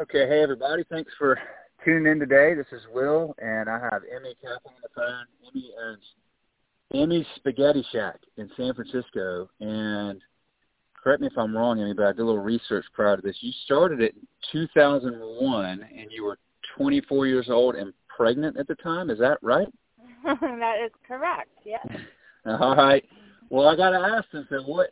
Okay, hey everybody, thanks for tuning in today. This is Will, and I have Emmy Kaplan on the phone. Emmy owns Emmy's Spaghetti Shack in San Francisco, and correct me if I'm wrong, Emmy, but I did a little research prior to this. You started it in 2001, and you were 24 years old and pregnant at the time. Is that right? that is correct. Yes. All right. Well, I got to ask them. So what?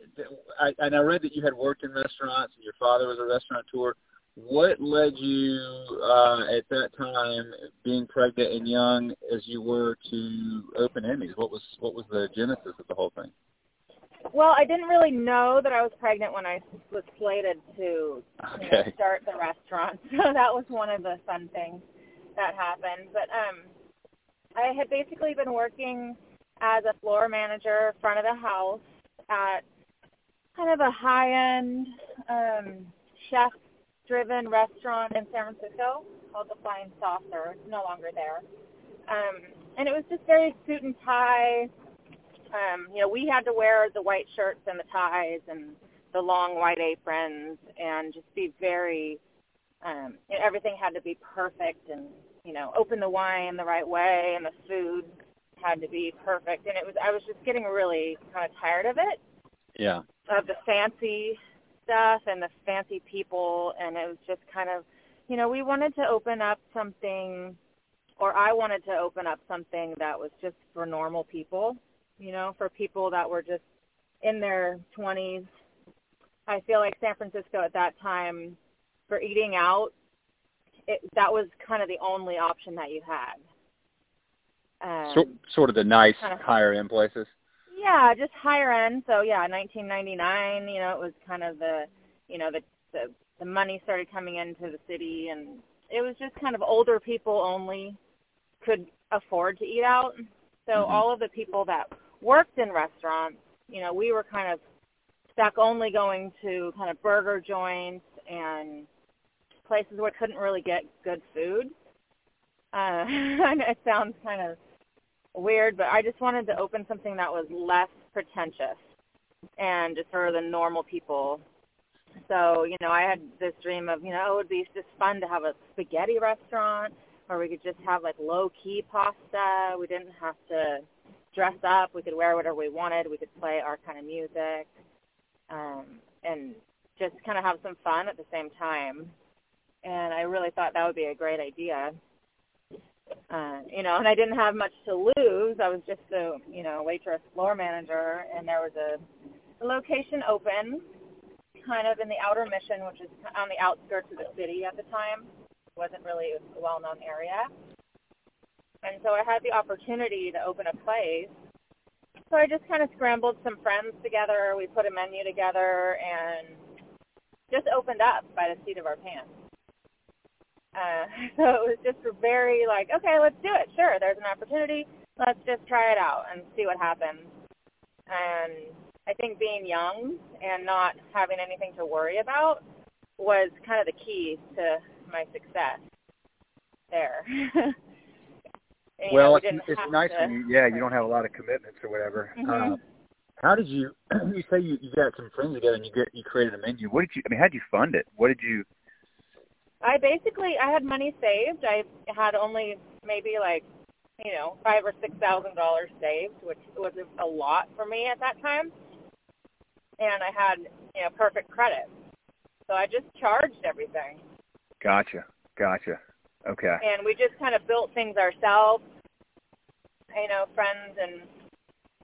I, and I read that you had worked in restaurants, and your father was a restaurateur what led you uh, at that time, being pregnant and young as you were, to open Emmys? What was what was the genesis of the whole thing? Well, I didn't really know that I was pregnant when I was slated to okay. you know, start the restaurant. So that was one of the fun things that happened. But um, I had basically been working as a floor manager, front of the house, at kind of a high-end um, chef driven restaurant in San Francisco called the Flying Saucer. It's no longer there. Um, and it was just very suit and tie. Um, you know, we had to wear the white shirts and the ties and the long white aprons and just be very um you know, everything had to be perfect and you know open the wine the right way and the food had to be perfect and it was i was just getting really kind of tired of it yeah of the fancy stuff and the fancy people and it was just kind of you know we wanted to open up something or I wanted to open up something that was just for normal people you know for people that were just in their 20s I feel like San Francisco at that time for eating out it that was kind of the only option that you had. Um, so, sort of the nice kind of, higher end places yeah, just higher end. So yeah, 1999. You know, it was kind of the, you know, the the the money started coming into the city, and it was just kind of older people only could afford to eat out. So mm-hmm. all of the people that worked in restaurants, you know, we were kind of stuck only going to kind of burger joints and places where we couldn't really get good food. Uh, it sounds kind of weird, but I just wanted to open something that was less pretentious and just for the normal people. So, you know, I had this dream of, you know, it would be just fun to have a spaghetti restaurant where we could just have like low key pasta. We didn't have to dress up. We could wear whatever we wanted. We could play our kind of music. Um, and just kind of have some fun at the same time. And I really thought that would be a great idea uh, you know, and I didn't have much to lose. I was just a, you know, waitress floor manager, and there was a, a location open, kind of in the outer mission, which is on the outskirts of the city at the time. It wasn't really a well-known area, and so I had the opportunity to open a place. So I just kind of scrambled some friends together. We put a menu together and just opened up by the seat of our pants. Uh, so it was just very like, okay, let's do it. Sure, there's an opportunity. Let's just try it out and see what happens. And I think being young and not having anything to worry about was kind of the key to my success there. well, know, we it's, it's nice to, when you, yeah, you don't have a lot of commitments or whatever. Mm-hmm. Uh, how did you? You say you, you got some friends together and you get you created a menu. What did you? I mean, how did you fund it? What did you? I basically I had money saved. I had only maybe like you know five or six thousand dollars saved, which was a lot for me at that time. And I had you know perfect credit, so I just charged everything. Gotcha, gotcha. Okay. And we just kind of built things ourselves. You know, friends and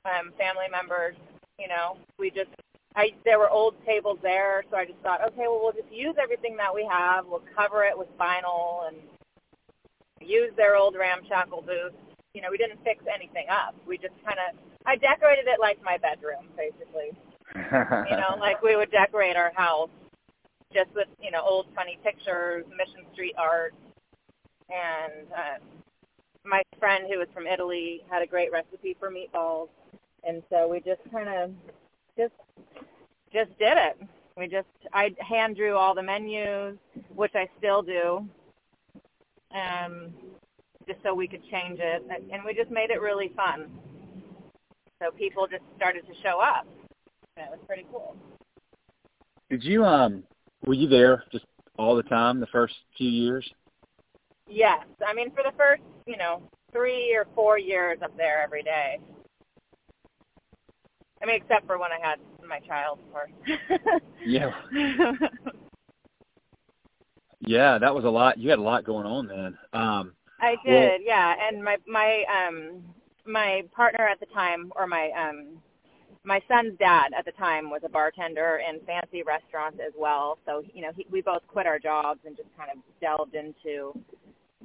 um, family members. You know, we just I there were old tables there, so I just thought, okay, well we'll just use everything that we have. We'll cover it with vinyl and use their old ramshackle booths. You know, we didn't fix anything up. We just kind of I decorated it like my bedroom, basically. you know, like we would decorate our house just with you know old funny pictures, Mission Street art, and uh, my friend who was from Italy had a great recipe for meatballs, and so we just kind of just just did it. We just I hand drew all the menus, which I still do, um, just so we could change it, and we just made it really fun. So people just started to show up. And it was pretty cool. Did you um were you there just all the time the first few years? Yes, I mean for the first you know three or four years up there every day. I mean, except for when I had my child, of course. yeah. yeah, that was a lot. You had a lot going on then. Um, I did, well, yeah. And my my um my partner at the time, or my um my son's dad at the time was a bartender in fancy restaurants as well. So you know, he, we both quit our jobs and just kind of delved into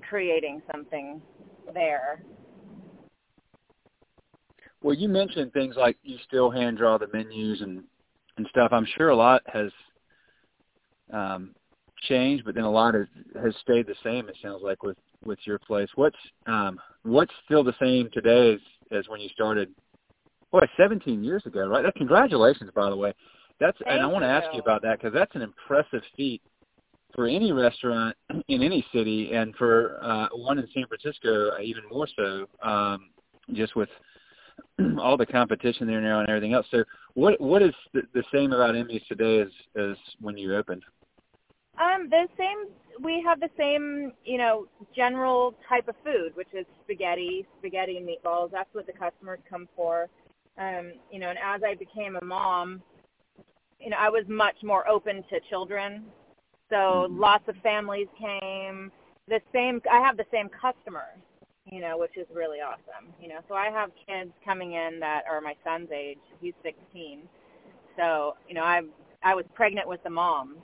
creating something there. Well, you mentioned things like you still hand draw the menus and and stuff. I'm sure a lot has um, changed, but then a lot has has stayed the same. It sounds like with with your place. What's um, what's still the same today as as when you started? Boy, 17 years ago, right? That, congratulations, by the way. That's Thank and I want to ask you about that because that's an impressive feat for any restaurant in any city, and for uh, one in San Francisco even more so. Um, just with all the competition there now and everything else. So, what what is the, the same about Emmy's today as as when you opened? Um, the same. We have the same, you know, general type of food, which is spaghetti, spaghetti and meatballs. That's what the customers come for. Um, you know, and as I became a mom, you know, I was much more open to children. So mm-hmm. lots of families came. The same. I have the same customers you know, which is really awesome. You know, so I have kids coming in that are my son's age. He's 16. So, you know, I I was pregnant with the moms.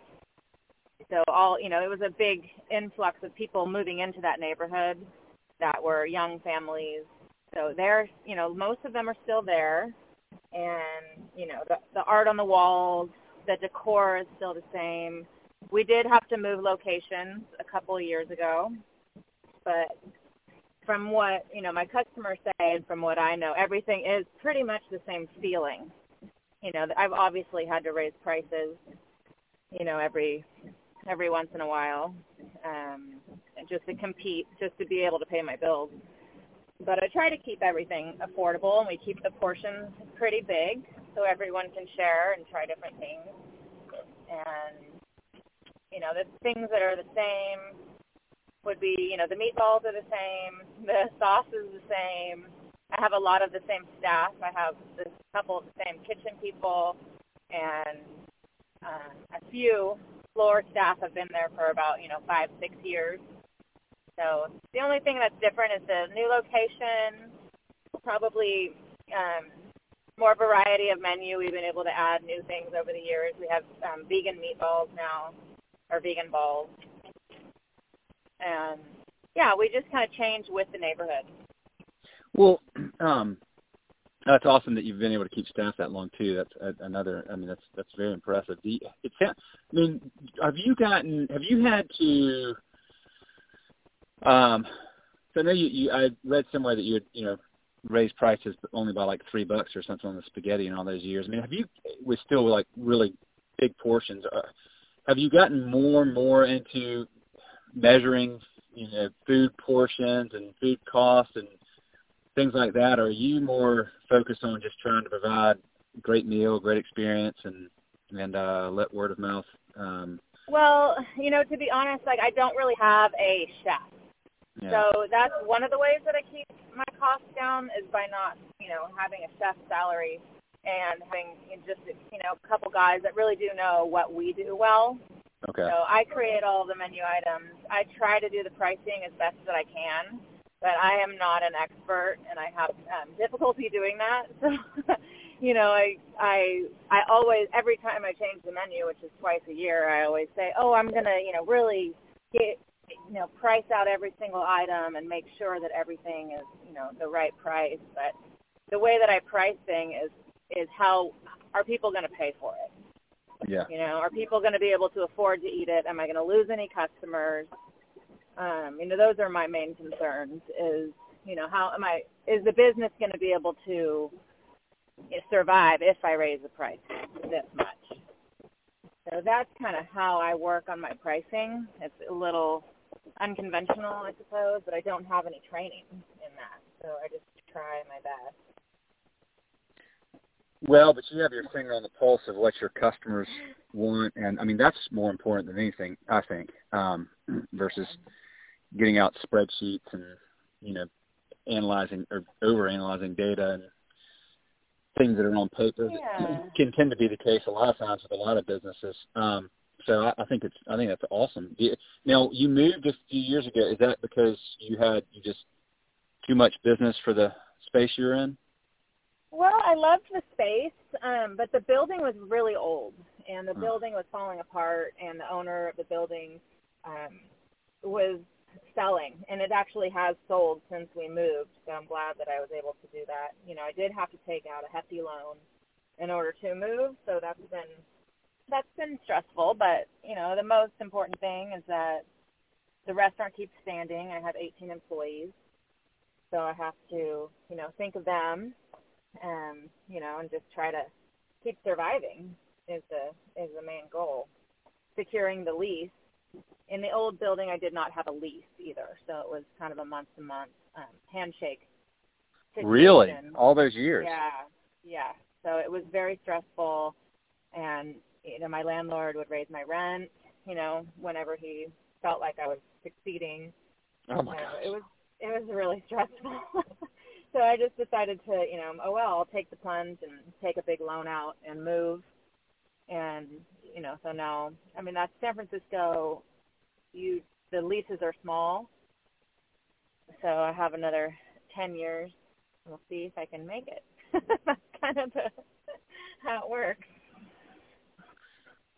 So all, you know, it was a big influx of people moving into that neighborhood that were young families. So they're, you know, most of them are still there and, you know, the the art on the walls, the decor is still the same. We did have to move locations a couple of years ago, but from what you know my customers say and from what I know, everything is pretty much the same feeling. You know, I've obviously had to raise prices, you know, every every once in a while, um, just to compete, just to be able to pay my bills. But I try to keep everything affordable, and we keep the portions pretty big so everyone can share and try different things. And you know, the things that are the same would be, you know, the meatballs are the same, the sauce is the same. I have a lot of the same staff. I have a couple of the same kitchen people, and uh, a few floor staff have been there for about, you know, five, six years. So the only thing that's different is the new location, probably um, more variety of menu. We've been able to add new things over the years. We have um, vegan meatballs now, or vegan balls and yeah, we just kind of changed with the neighborhood. Well, um, that's awesome that you've been able to keep staff that long too. That's another. I mean, that's that's very impressive. The, it's. I mean, have you gotten? Have you had to? Um, so I know you, you. I read somewhere that you had, you know, raised prices only by like three bucks or something on the spaghetti in all those years. I mean, have you with still like really big portions? Uh, have you gotten more and more into measuring, you know, food portions and food costs and things like that? Or are you more focused on just trying to provide great meal, great experience, and and uh, let word of mouth? Um, well, you know, to be honest, like I don't really have a chef. Yeah. So that's one of the ways that I keep my costs down is by not, you know, having a chef salary and having just, you know, a couple guys that really do know what we do well Okay. So I create all the menu items. I try to do the pricing as best that I can, but I am not an expert, and I have um, difficulty doing that. So, you know, I I I always every time I change the menu, which is twice a year, I always say, oh, I'm gonna you know really get you know price out every single item and make sure that everything is you know the right price. But the way that I price thing is is how are people going to pay for it? Yeah. You know, are people going to be able to afford to eat it? Am I going to lose any customers? Um, you know, those are my main concerns. Is you know, how am I? Is the business going to be able to survive if I raise the price this much? So that's kind of how I work on my pricing. It's a little unconventional, I suppose, but I don't have any training in that, so I just try my best. Well, but you have your finger on the pulse of what your customers want, and I mean that's more important than anything, I think, um, versus getting out spreadsheets and you know analyzing or over analyzing data and things that are on paper yeah. can tend to be the case a lot of times with a lot of businesses. Um, so I, I think it's I think that's awesome. Now you moved a few years ago. Is that because you had you just too much business for the space you're in? Well, I loved the space, um, but the building was really old, and the building was falling apart, and the owner of the building um, was selling, and it actually has sold since we moved. So I'm glad that I was able to do that. You know, I did have to take out a hefty loan in order to move, so that's been that's been stressful. But you know, the most important thing is that the restaurant keeps standing. I have 18 employees, so I have to you know think of them, and you know, and just try to keep surviving is the is the main goal. Securing the lease in the old building, I did not have a lease either, so it was kind of a month to month um, handshake. Situation. Really, all those years. Yeah, yeah. So it was very stressful, and you know, my landlord would raise my rent, you know, whenever he felt like I was succeeding. Oh my so gosh. It was it was really stressful. So I just decided to, you know, oh well, I'll take the plunge and take a big loan out and move. And you know, so now, I mean, that's San Francisco. You the leases are small, so I have another ten years. We'll see if I can make it. that's kind of the, how it works.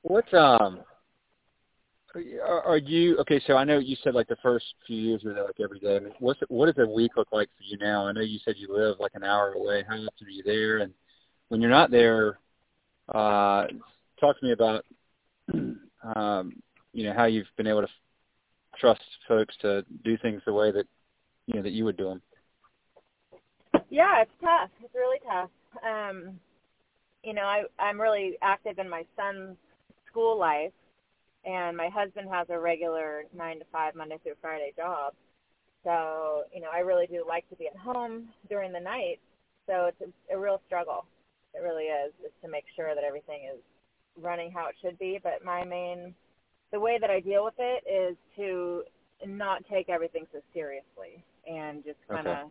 What um are, you okay? So I know you said like the first few years were there like every day. I mean, what's what does a week look like for you now? I know you said you live like an hour away. How often are you there? And when you're not there, uh, talk to me about um, you know how you've been able to trust folks to do things the way that you know that you would do them. Yeah, it's tough. It's really tough. Um, you know, I I'm really active in my son's school life, and my husband has a regular nine to five Monday through Friday job. So you know, I really do like to be at home during the night. So it's a, a real struggle. It really is, just to make sure that everything is running how it should be. But my main, the way that I deal with it is to not take everything so seriously and just kind of, Okay.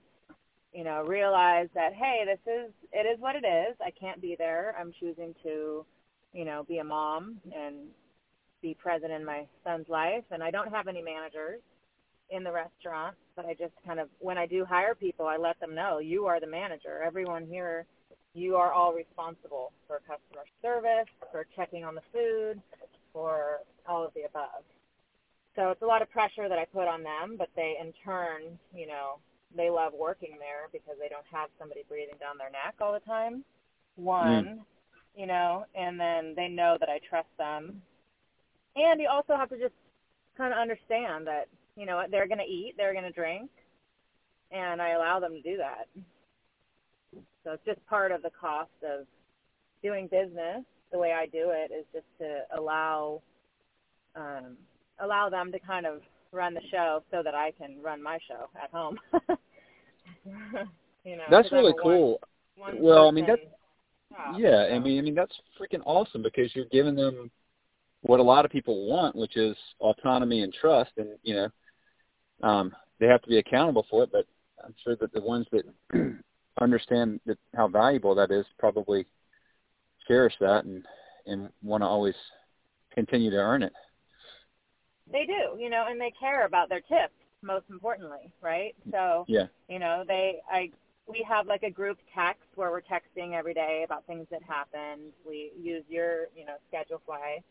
you know, realize that hey, this is it is what it is. I can't be there. I'm choosing to, you know, be a mom and be present in my son's life. And I don't have any managers in the restaurant, but I just kind of when I do hire people, I let them know you are the manager. Everyone here you are all responsible for customer service, for checking on the food, for all of the above. So it's a lot of pressure that I put on them, but they in turn, you know, they love working there because they don't have somebody breathing down their neck all the time. Mm. One, you know, and then they know that I trust them. And you also have to just kind of understand that, you know, they're going to eat, they're going to drink, and I allow them to do that. So it's just part of the cost of doing business. The way I do it is just to allow um, allow them to kind of run the show so that I can run my show at home. you know, that's really one- cool. one Well, I mean, shop, Yeah, I mean, I mean that's freaking awesome because you're giving them what a lot of people want, which is autonomy and trust, and you know, um, they have to be accountable for it. But I'm sure that the ones that understand that how valuable that is probably cherish that and and want to always continue to earn it. They do, you know, and they care about their tips most importantly, right? So, Yeah. you know, they I we have like a group text where we're texting every day about things that happened. We use your, you know, Schedulefly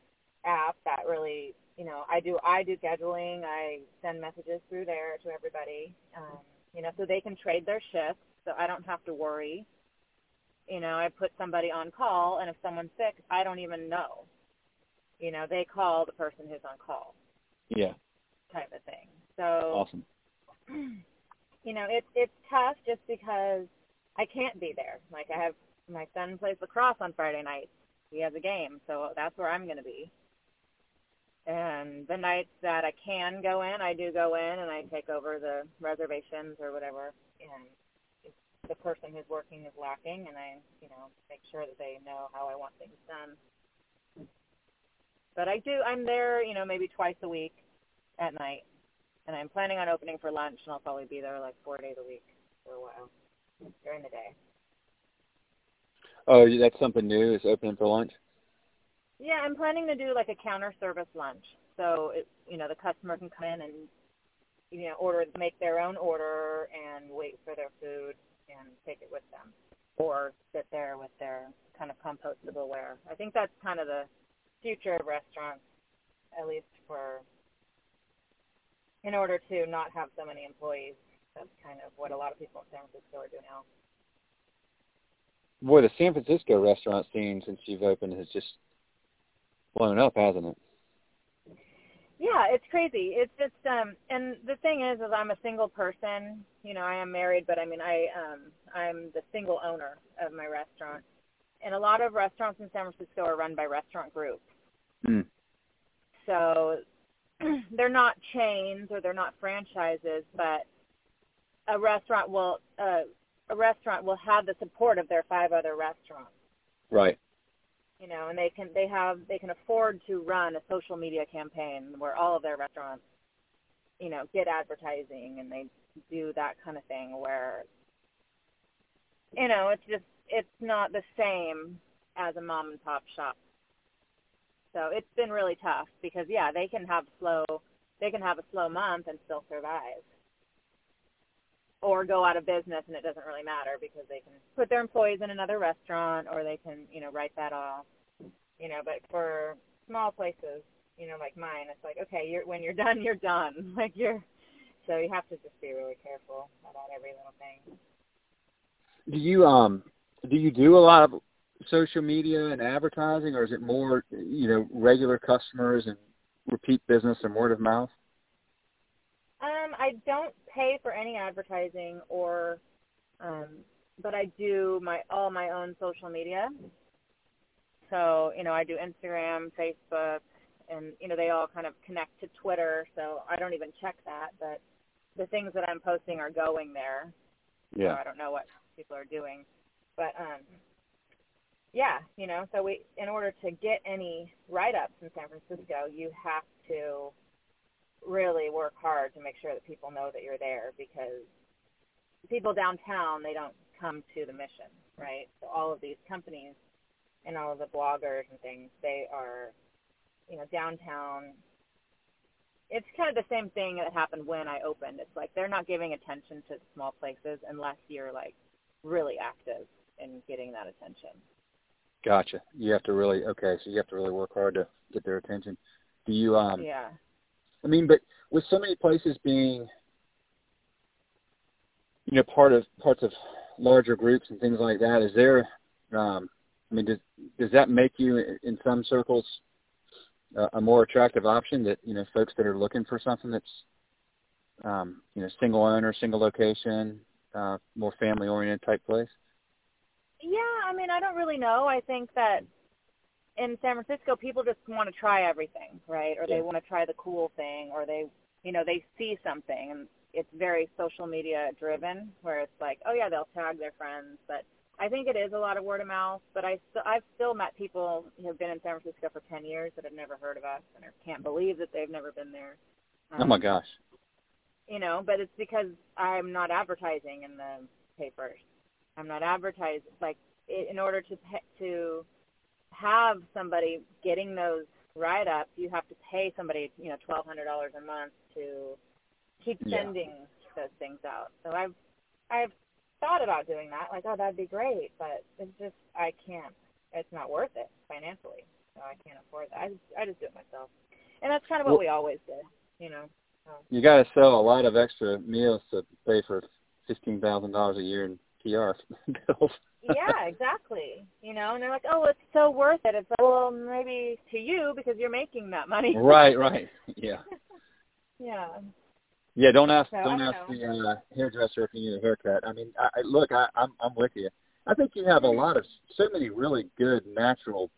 app that really, you know, I do I do scheduling. I send messages through there to everybody. Um, you know, so they can trade their shifts so I don't have to worry. You know, I put somebody on call and if someone's sick, I don't even know. You know, they call the person who's on call Yeah. type of thing. So Awesome. you know, it's it's tough just because I can't be there. Like I have my son plays lacrosse on Friday nights. He has a game, so that's where I'm going to be. And the nights that I can go in, I do go in and I take over the reservations or whatever. And the person who's working is lacking, and I, you know, make sure that they know how I want things done. But I do. I'm there, you know, maybe twice a week at night, and I'm planning on opening for lunch, and I'll probably be there like four days a week for a while during the day. Oh, that's something new. Is opening for lunch? Yeah, I'm planning to do like a counter service lunch. So it, you know, the customer can come in and you know order, make their own order, and wait for their food and take it with them, or sit there with their kind of compostable ware. I think that's kind of the future of restaurants, at least for in order to not have so many employees. That's kind of what a lot of people in San Francisco are doing now. Boy, the San Francisco restaurant scene since you've opened has just blown up, hasn't it? Yeah, it's crazy. It's just um and the thing is is I'm a single person. You know, I am married, but I mean I um I'm the single owner of my restaurant. And a lot of restaurants in San Francisco are run by restaurant groups. Mm. So they're not chains or they're not franchises, but a restaurant will uh, a restaurant will have the support of their five other restaurants. Right. You know, and they can they have they can afford to run a social media campaign where all of their restaurants, you know, get advertising and they do that kind of thing where you know, it's just it's not the same as a mom and pop shop. So it's been really tough because yeah, they can have slow they can have a slow month and still survive or go out of business and it doesn't really matter because they can put their employees in another restaurant or they can you know write that off you know but for small places you know like mine it's like okay you're when you're done you're done. Like you're so you have to just be really careful about every little thing. Do you um do you do a lot of social media and advertising or is it more you know regular customers and repeat business and word of mouth um, I don't pay for any advertising or, um, but I do my all my own social media. So you know, I do Instagram, Facebook, and you know they all kind of connect to Twitter. So I don't even check that, but the things that I'm posting are going there. Yeah. So I don't know what people are doing, but um, yeah, you know. So we, in order to get any write-ups in San Francisco, you have to really work hard to make sure that people know that you're there because people downtown they don't come to the mission, right? So all of these companies and all of the bloggers and things, they are, you know, downtown. It's kind of the same thing that happened when I opened. It's like they're not giving attention to small places unless you're like really active in getting that attention. Gotcha. You have to really okay, so you have to really work hard to get their attention. Do you um Yeah. I mean, but with so many places being, you know, part of parts of larger groups and things like that, is there? Um, I mean, does does that make you, in some circles, uh, a more attractive option that you know folks that are looking for something that's, um, you know, single owner, single location, uh, more family oriented type place? Yeah, I mean, I don't really know. I think that in San Francisco, people just want to try everything, right? Or they want to try the cool thing, or they, you know, they see something, and it's very social media driven, where it's like, oh yeah, they'll tag their friends, but I think it is a lot of word of mouth. But I, st- I've still met people who have been in San Francisco for ten years that have never heard of us and can't believe that they've never been there. Um, oh my gosh. You know, but it's because I'm not advertising in the papers. I'm not advertising like in order to to have somebody getting those write ups, you have to pay somebody, you know, twelve hundred dollars a month to keep sending yeah. those things out. So I've I've thought about doing that, like, oh that'd be great, but it's just I can't it's not worth it financially. So I can't afford that. I just I just do it myself. And that's kind of what well, we always did, you know. So. You gotta sell a lot of extra meals to pay for fifteen thousand dollars a year in PR bills yeah, exactly. You know, and they're like, "Oh, it's so worth it." It's like, well, maybe to you because you're making that money. right, right. Yeah. yeah. Yeah, don't ask so, don't ask know. the uh, hairdresser if you need a haircut. I mean, I, look, I, I'm I'm with you. I think you have a lot of so many really good natural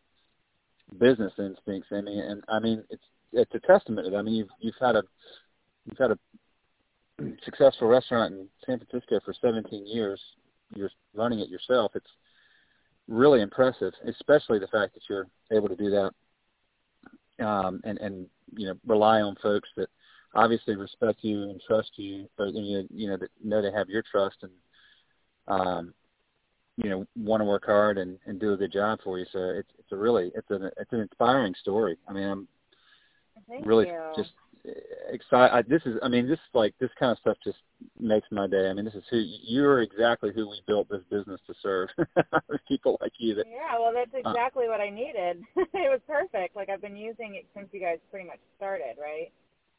business instincts, I mean, and I mean it's it's a testament. to that. I mean, you've you've had a you've had a successful restaurant in San Francisco for 17 years you're running it yourself, it's really impressive, especially the fact that you're able to do that um, and and you know rely on folks that obviously respect you and trust you, but you know, you know that know they have your trust and um, you know want to work hard and, and do a good job for you. So it's it's a really it's an it's an inspiring story. I mean, I'm Thank really you. just excited. This is I mean this like this kind of stuff just makes my day. I mean this is who you're exactly who we built this business to serve. People like you that Yeah, well, that's Uh. exactly what I needed. it was perfect. Like I've been using it since you guys pretty much started, right?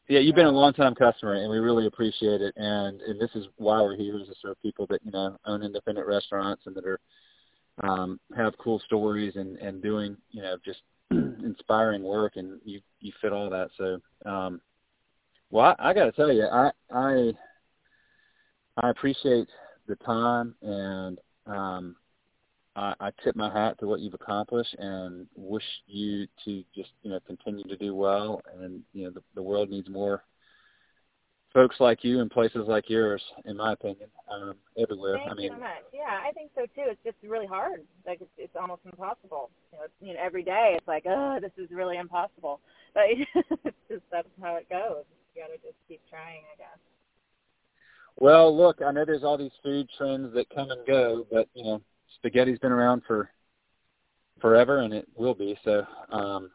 Yeah, you've been a long time customer, and we really appreciate it. And and this is why we're here is to serve people that you know own independent restaurants and that are um, have cool stories and and doing you know just inspiring work, and you you fit all that. So, um, well, I, I got to tell you, I I I appreciate the time and um, I, I tip my hat to what you've accomplished and wish you to just you know continue to do well. And you know the, the world needs more folks like you and places like yours, in my opinion, um, everywhere. Thank I mean, you so much. Yeah, I think so too. It's just really hard. Like it's, it's almost impossible. You know, it's, you know, every day it's like, oh, this is really impossible. But it's just that's how it goes. You got to just keep trying, I guess. well, look, I know there's all these food trends that come and go, but you know, spaghetti's been around for forever, and it will be. So. um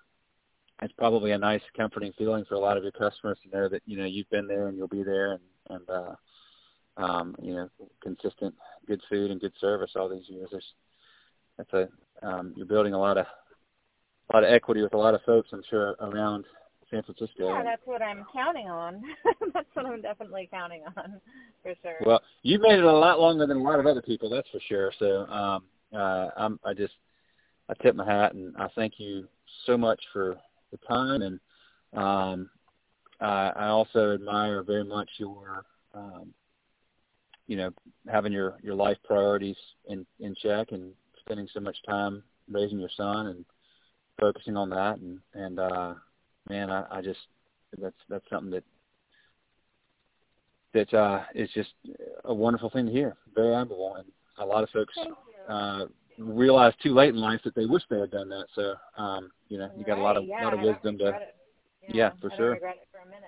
it's probably a nice comforting feeling for a lot of your customers to know that you know you've been there and you'll be there and and uh um you know consistent good food and good service all these years there's that's a um you're building a lot of a lot of equity with a lot of folks i'm sure around san francisco Yeah, that's what I'm counting on. that's what I'm definitely counting on, for sure. well you've made it a lot longer than a lot of other people that's for sure so um uh i'm i just i tip my hat and i thank you so much for the time and um uh, I also admire very much your um you know having your your life priorities in in check and spending so much time raising your son and focusing on that and and uh man I, I just that's that's something that that uh is just a wonderful thing to hear very admirable and a lot of folks uh realize too late in life that they wish they had done that so um you know you got a lot of yeah, lot of wisdom to it. yeah, for I sure. regret it for a minute.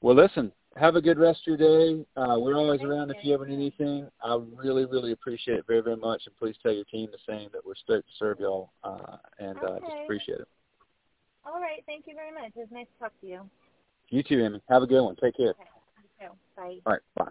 Well, listen, have a good rest of your day. Uh, we're always Thank around you. if you ever need anything. I really, really appreciate it very, very much. And please tell your team the same that we're stoked to serve y'all uh, and uh, just appreciate it. All right, thank you very much. It was nice to talk to you. You too, Emmy. Have a good one. Take care. Okay. Bye. All right. Bye.